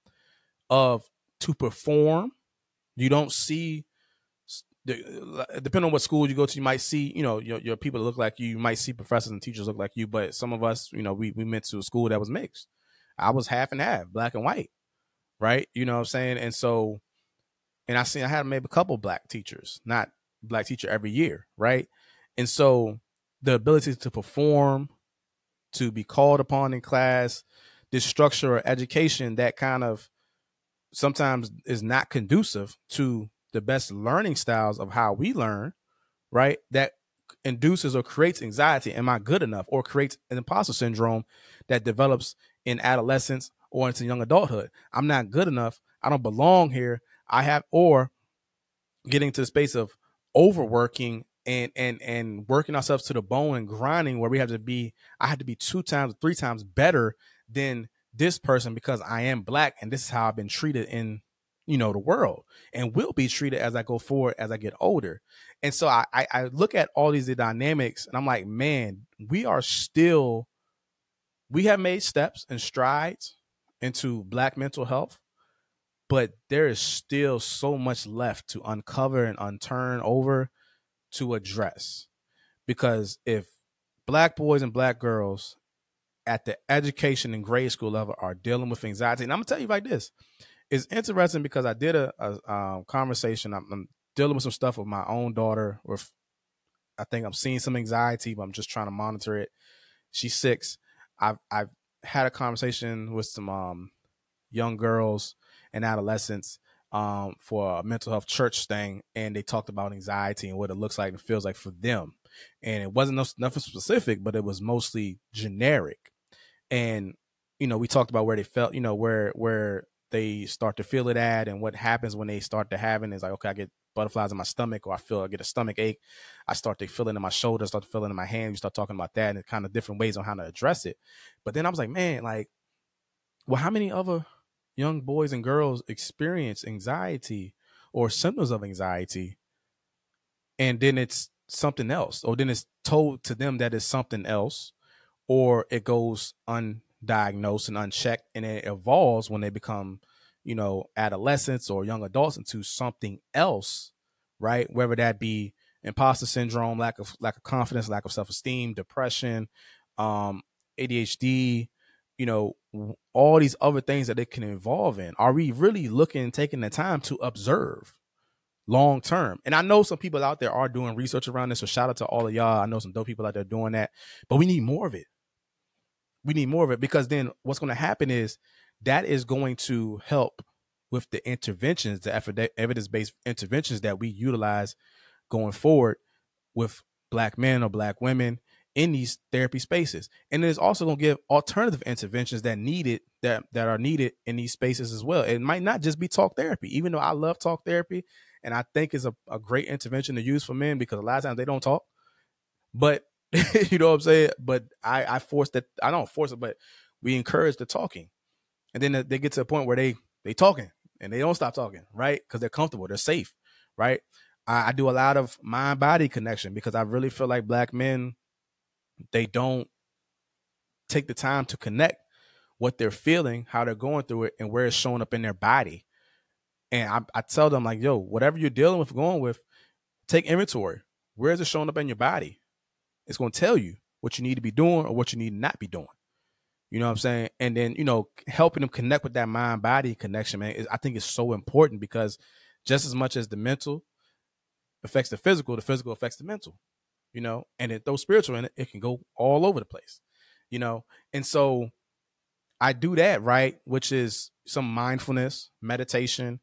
Speaker 1: of to perform. You don't see, Uh, depending on what school you go to, you might see, you know, your, your people look like you. You might see professors and teachers look like you, but some of us, you know, we, we went to a school that was mixed. I was half and half, black and white, right? You know what I'm saying? And so, and I seen I had maybe a couple black teachers, not black teacher every year, right? And so the ability to perform, to be called upon in class, this structure or education that kind of sometimes is not conducive to the best learning styles of how we learn, right? That induces or creates anxiety. Am I good enough? Or creates an imposter syndrome that develops in adolescence or into young adulthood. I'm not good enough. I don't belong here. I have, or getting to the space of overworking and and and working ourselves to the bone and grinding where we have to be i have to be two times three times better than this person because I am black and this is how I've been treated in you know the world and will be treated as I go forward as I get older. And so I, I, I look at all these dynamics and I'm like, man, we are still we have made steps and strides into black mental health, but there is still so much left to uncover and unturn over to address. Because if black boys and black girls at the education and grade school level are dealing with anxiety, and I'm gonna tell you like this, it's interesting because I did a, a um, conversation. I'm, I'm, dealing with some stuff with my own daughter. With I think I'm seeing some anxiety, but I'm just trying to monitor it. She's six. I've I've had a conversation with some um, young girls and adolescents um, for a mental health church thing, and they talked about anxiety and what it looks like and feels like for them. And it wasn't no, nothing specific, but it was mostly generic. And you know, we talked about where they felt, you know, where where they start to feel it at, and what happens when they start to having is like, okay, I get butterflies in my stomach, or I feel I get a stomach ache. I start to feel it in my shoulders, start to feel it in my hand. We start talking about that and kind of different ways on how to address it. But then I was like, man, like, well, how many other young boys and girls experience anxiety or symptoms of anxiety, and then it's something else, or then it's told to them that it's something else, or it goes undiagnosed and unchecked, and it evolves when they become you know, adolescents or young adults into something else, right? Whether that be imposter syndrome, lack of lack of confidence, lack of self esteem, depression, um, ADHD, you know, all these other things that it can involve in. Are we really looking, taking the time to observe long term? And I know some people out there are doing research around this. So shout out to all of y'all. I know some dope people out there doing that, but we need more of it. We need more of it because then what's going to happen is that is going to help with the interventions, the evidence based interventions that we utilize going forward with black men or black women in these therapy spaces. And it is also going to give alternative interventions that needed that that are needed in these spaces as well. It might not just be talk therapy, even though I love talk therapy and I think it's a, a great intervention to use for men because a lot of times they don't talk. But [LAUGHS] you know what I'm saying? But I, I force that I don't force it, but we encourage the talking and then they get to a point where they they talking and they don't stop talking, right? Because they're comfortable, they're safe, right? I, I do a lot of mind body connection because I really feel like black men they don't take the time to connect what they're feeling, how they're going through it, and where it's showing up in their body. And I, I tell them like, yo, whatever you're dealing with, going with, take inventory. Where is it showing up in your body? It's going to tell you what you need to be doing or what you need to not be doing. You know what I'm saying? And then, you know, helping them connect with that mind body connection, man, is, I think is so important because just as much as the mental affects the physical, the physical affects the mental, you know, and it throws spiritual in it, it can go all over the place, you know? And so I do that, right? Which is some mindfulness, meditation,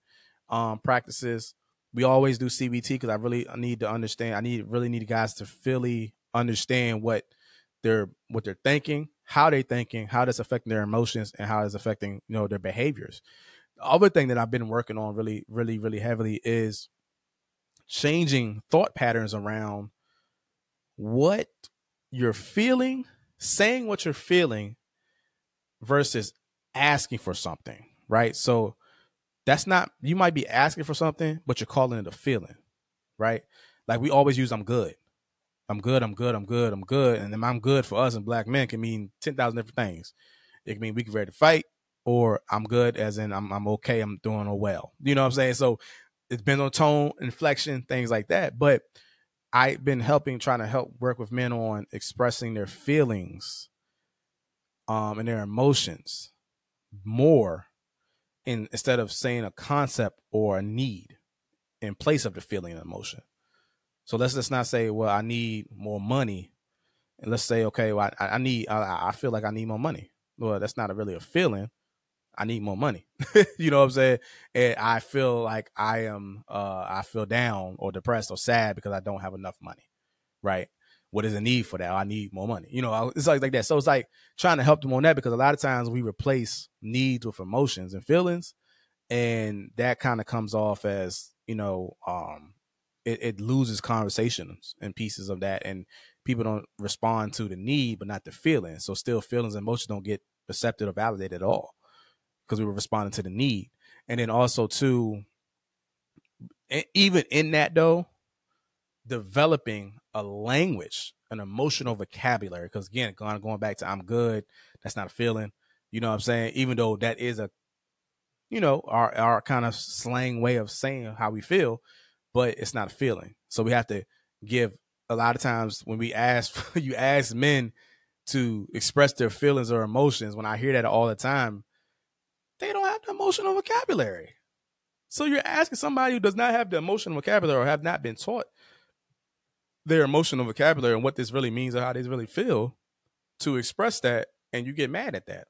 Speaker 1: um, practices. We always do CBT because I really need to understand. I need really need guys to fully understand what they're what they're thinking, how they're thinking, how that's affecting their emotions, and how it's affecting you know their behaviors. The other thing that I've been working on really, really, really heavily is changing thought patterns around what you're feeling, saying what you're feeling versus asking for something, right? So that's not you might be asking for something, but you're calling it a feeling, right? Like we always use I'm good. I'm good, I'm good, I'm good, I'm good. And then I'm good for us and black men can mean 10,000 different things. It can mean we can ready to fight, or I'm good as in I'm, I'm okay, I'm doing well. You know what I'm saying? So it depends on tone, inflection, things like that. But I've been helping, trying to help work with men on expressing their feelings um, and their emotions more in instead of saying a concept or a need in place of the feeling and emotion. So let's just not say, well, I need more money, and let's say, okay, well, I, I need, I, I, feel like I need more money. Well, that's not a really a feeling. I need more money. [LAUGHS] you know what I'm saying? And I feel like I am, uh, I feel down or depressed or sad because I don't have enough money. Right? What is the need for that? I need more money. You know, it's like like that. So it's like trying to help them on that because a lot of times we replace needs with emotions and feelings, and that kind of comes off as you know um it, it loses conversations and pieces of that and people don't respond to the need but not the feeling so still feelings and emotions don't get accepted or validated at all because we were responding to the need. And then also too, even in that though, developing a language, an emotional vocabulary. Because again, going back to I'm good, that's not a feeling. You know what I'm saying? Even though that is a, you know, our our kind of slang way of saying how we feel, but it's not a feeling. So we have to give a lot of times when we ask [LAUGHS] you ask men to express their feelings or emotions, when I hear that all the time, they don't have the emotional vocabulary. So you're asking somebody who does not have the emotional vocabulary or have not been taught their emotional vocabulary and what this really means or how they really feel to express that, and you get mad at that.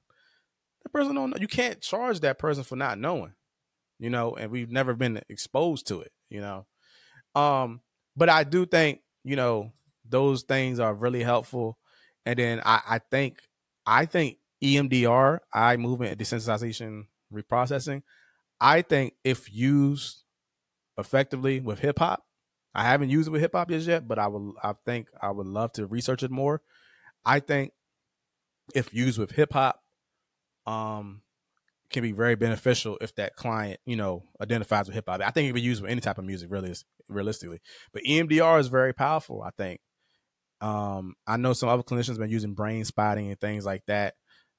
Speaker 1: The person don't know. You can't charge that person for not knowing, you know, and we've never been exposed to it, you know. Um, but I do think, you know, those things are really helpful. And then I, I think I think EMDR, eye movement desensitization reprocessing, I think if used effectively with hip hop, I haven't used it with hip hop just yet, but I will I think I would love to research it more. I think if used with hip hop, um, can be very beneficial if that client, you know, identifies with hip hop. I think it can be used with any type of music, really, realistically. But EMDR is very powerful. I think. Um, I know some other clinicians have been using brain spotting and things like that.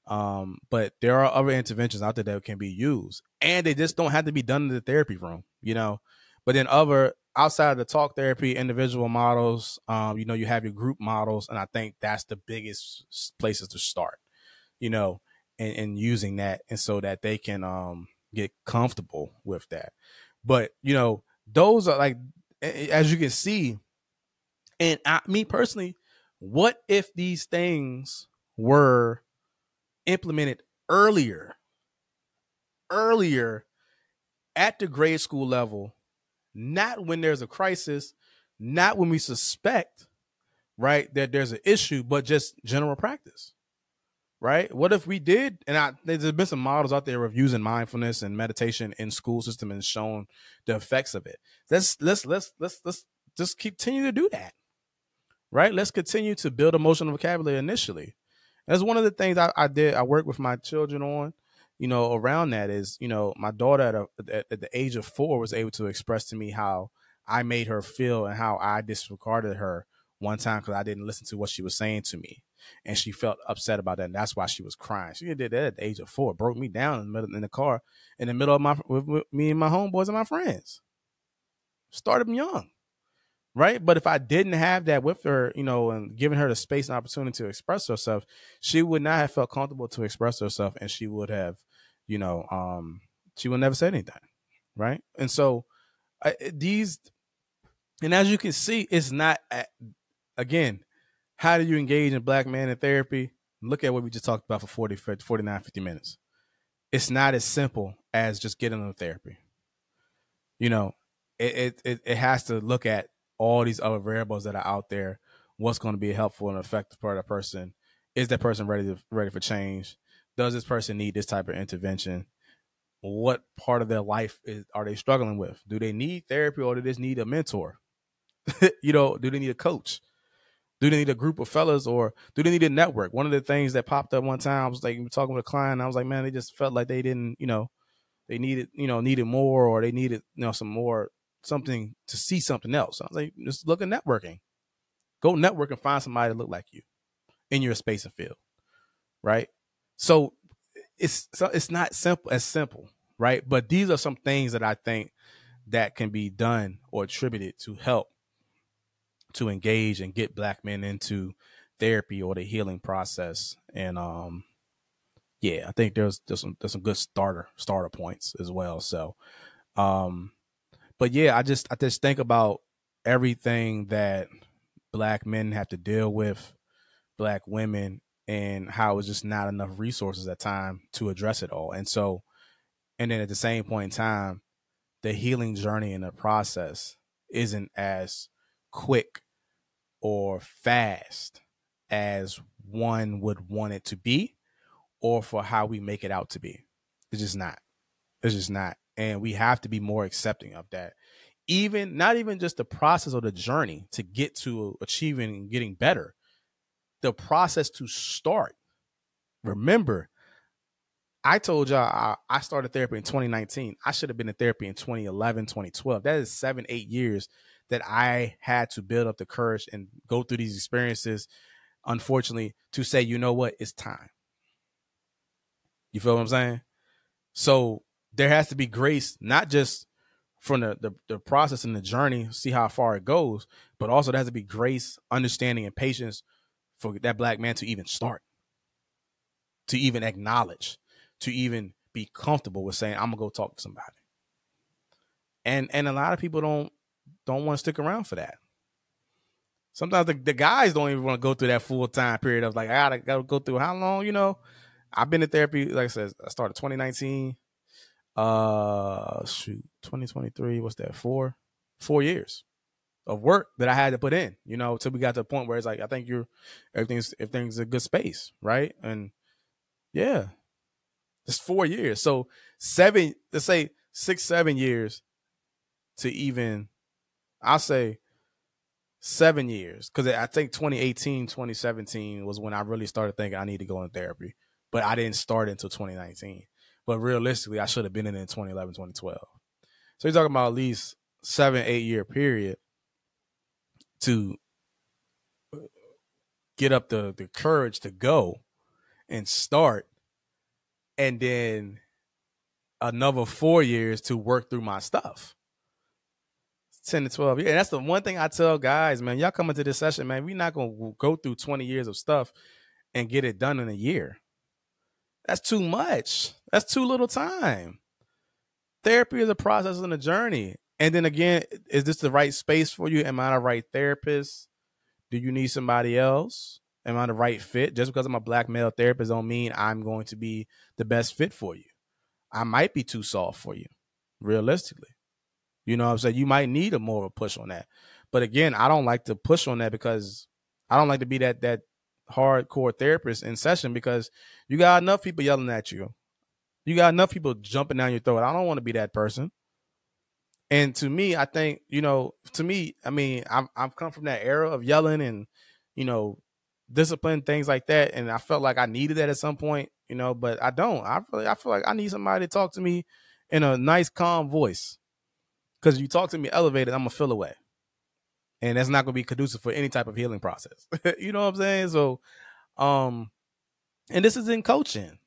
Speaker 1: Um, but there are other interventions out there that can be used, and they just don't have to be done in the therapy room, you know. But then other outside of the talk therapy, individual models, um, you know, you have your group models, and I think that's the biggest places to start, you know, and, and using that, and so that they can um get comfortable with that. But you know, those are like, as you can see, and I, me personally, what if these things were implemented earlier, earlier at the grade school level, not when there's a crisis, not when we suspect, right, that there's an issue, but just general practice. Right? What if we did? And I, there's been some models out there of using mindfulness and meditation in school system and shown the effects of it. Let's let's let's let's let's just continue to do that. Right? Let's continue to build emotional vocabulary initially. That's one of the things I, I did. I work with my children on, you know, around that is, you know, my daughter at, a, at, at the age of four was able to express to me how I made her feel and how I disregarded her one time because I didn't listen to what she was saying to me. And she felt upset about that. And that's why she was crying. She did that at the age of four, broke me down in the, middle, in the car in the middle of my, with, with me and my homeboys and my friends. Started them young right? But if I didn't have that with her, you know, and giving her the space and opportunity to express herself, she would not have felt comfortable to express herself, and she would have, you know, um, she would never say anything, right? And so I, these, and as you can see, it's not again. How do you engage in black man in therapy? Look at what we just talked about for 40, 49, 50 minutes. It's not as simple as just getting them therapy. You know, it, it it has to look at all these other variables that are out there. What's going to be helpful and effective for that person? Is that person ready to ready for change? Does this person need this type of intervention? What part of their life is are they struggling with? Do they need therapy or do they just need a mentor? [LAUGHS] you know, do they need a coach? Do they need a group of fellas or do they need a network? One of the things that popped up one time I was like talking with a client. I was like, man, they just felt like they didn't, you know, they needed, you know, needed more or they needed, you know, some more something to see something else. I was like, just look at networking. Go network and find somebody to look like you in your space and field. Right. So it's so it's not simple as simple, right? But these are some things that I think that can be done or attributed to help to engage and get black men into therapy or the healing process. And um yeah, I think there's there's some there's some good starter starter points as well. So um but yeah, I just I just think about everything that black men have to deal with, black women, and how it's just not enough resources at time to address it all. And so, and then at the same point in time, the healing journey and the process isn't as quick or fast as one would want it to be or for how we make it out to be. It's just not. It's just not and we have to be more accepting of that even not even just the process or the journey to get to achieving and getting better the process to start remember I told y'all I, started therapy in 2019. I should have been in therapy in 2011, 2012. That is seven, eight years that I had to build up the courage and go through these experiences, unfortunately, to say, you know what, it's time. You feel what I'm saying? So there has to be grace, not just from the, the, the process and the journey, see how far it goes, but also there has to be grace, understanding, and patience for that black man to even start, to even acknowledge, to even be comfortable with saying, I'm gonna go talk to somebody. And and a lot of people don't don't want to stick around for that. Sometimes the, the guys don't even want to go through that full time period of like I gotta, gotta go through how long, you know. I've been in therapy, like I said, I started 2019 uh shoot 2023 what's that four four years of work that i had to put in you know till we got to the point where it's like i think you're everything's everything's a good space right and yeah it's four years so seven let's say six seven years to even i'll say seven years because i think 2018 2017 was when i really started thinking i need to go in therapy but i didn't start until 2019 but realistically, I should have been in it in 2011, 2012. So you're talking about at least seven, eight year period to uh, get up the the courage to go and start, and then another four years to work through my stuff. 10 to 12 yeah that's the one thing i tell guys man y'all come into this session man we're not gonna go through 20 years of stuff and get it done in a year that's too much. That's too little time. Therapy is a process and a journey. And then again, is this the right space for you? Am I the right therapist? Do you need somebody else? Am I the right fit? Just because I'm a black male therapist don't mean I'm going to be the best fit for you. I might be too soft for you, realistically. You know what I'm saying? You might need a more of a push on that. But again, I don't like to push on that because I don't like to be that that hardcore therapist in session because you got enough people yelling at you. You got enough people jumping down your throat. I don't want to be that person. And to me, I think, you know, to me, I mean, I've, I've come from that era of yelling and, you know, discipline, things like that. And I felt like I needed that at some point, you know, but I don't. I feel, I feel like I need somebody to talk to me in a nice, calm voice. Because you talk to me elevated, I'm to feel away and that's not to be conducive for any type of healing process. [LAUGHS] you know what I'm saying? So, um, and this is in coaching.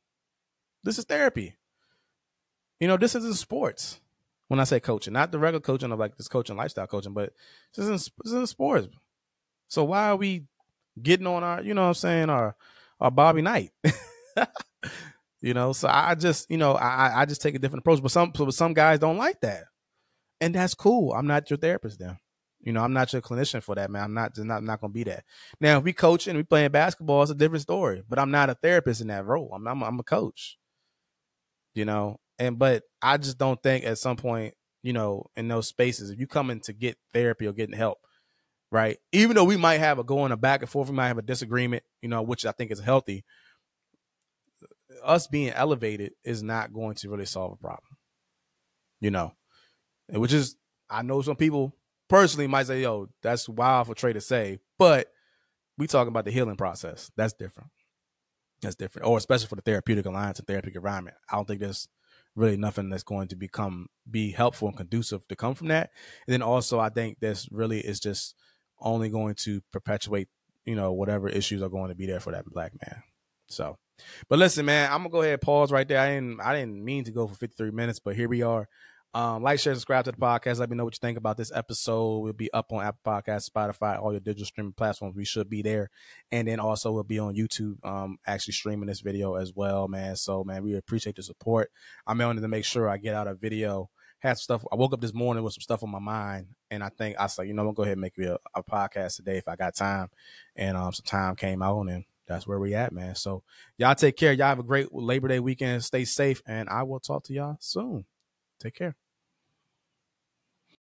Speaker 1: This is therapy. You know, this is in sports. When I say coaching, not the regular coaching of like this coaching lifestyle coaching, but this is in, this is in sports. So why are we getting on our, you know what I'm saying, our our Bobby Knight? [LAUGHS] you know, so I just, you know, I I just take a different approach. But some but some guys don't like that. And that's cool. I'm not your therapist then. You know, I'm not your clinician for that, man. I'm not just not not gonna be that. Now, if we coaching, we playing basketball, it's a different story. But I'm not a therapist in that role. I'm I'm, I'm a coach. You know, and but I just don't think at some point, you know, in those spaces, if you come in to get therapy or getting help, right? Even though we might have a going a back and forth, we might have a disagreement, you know, which I think is healthy. Us being elevated is not going to really solve a problem, you know, which is I know some people personally might say, yo, that's wild for Trey to say, but we talking about the healing process. That's different. That's different. Or especially for the therapeutic alliance and therapeutic environment. I don't think there's really nothing that's going to become be helpful and conducive to come from that. And then also I think this really is just only going to perpetuate, you know, whatever issues are going to be there for that black man. So but listen, man, I'm gonna go ahead and pause right there. I didn't I didn't mean to go for 53 minutes, but here we are. Um, like, share, subscribe to the podcast. Let me know what you think about this episode. We'll be up on Apple Podcasts, Spotify, all your digital streaming platforms. We should be there. And then also we'll be on YouTube, um, actually streaming this video as well, man. So, man, we appreciate the support. I'm wanting to make sure I get out a video. Had stuff. I woke up this morning with some stuff on my mind, and I think I was like, you know, I'm gonna go ahead and make a, a podcast today if I got time. And um, some time came out, and that's where we at, man. So y'all take care. Y'all have a great Labor Day weekend. Stay safe, and I will talk to y'all soon. Take care.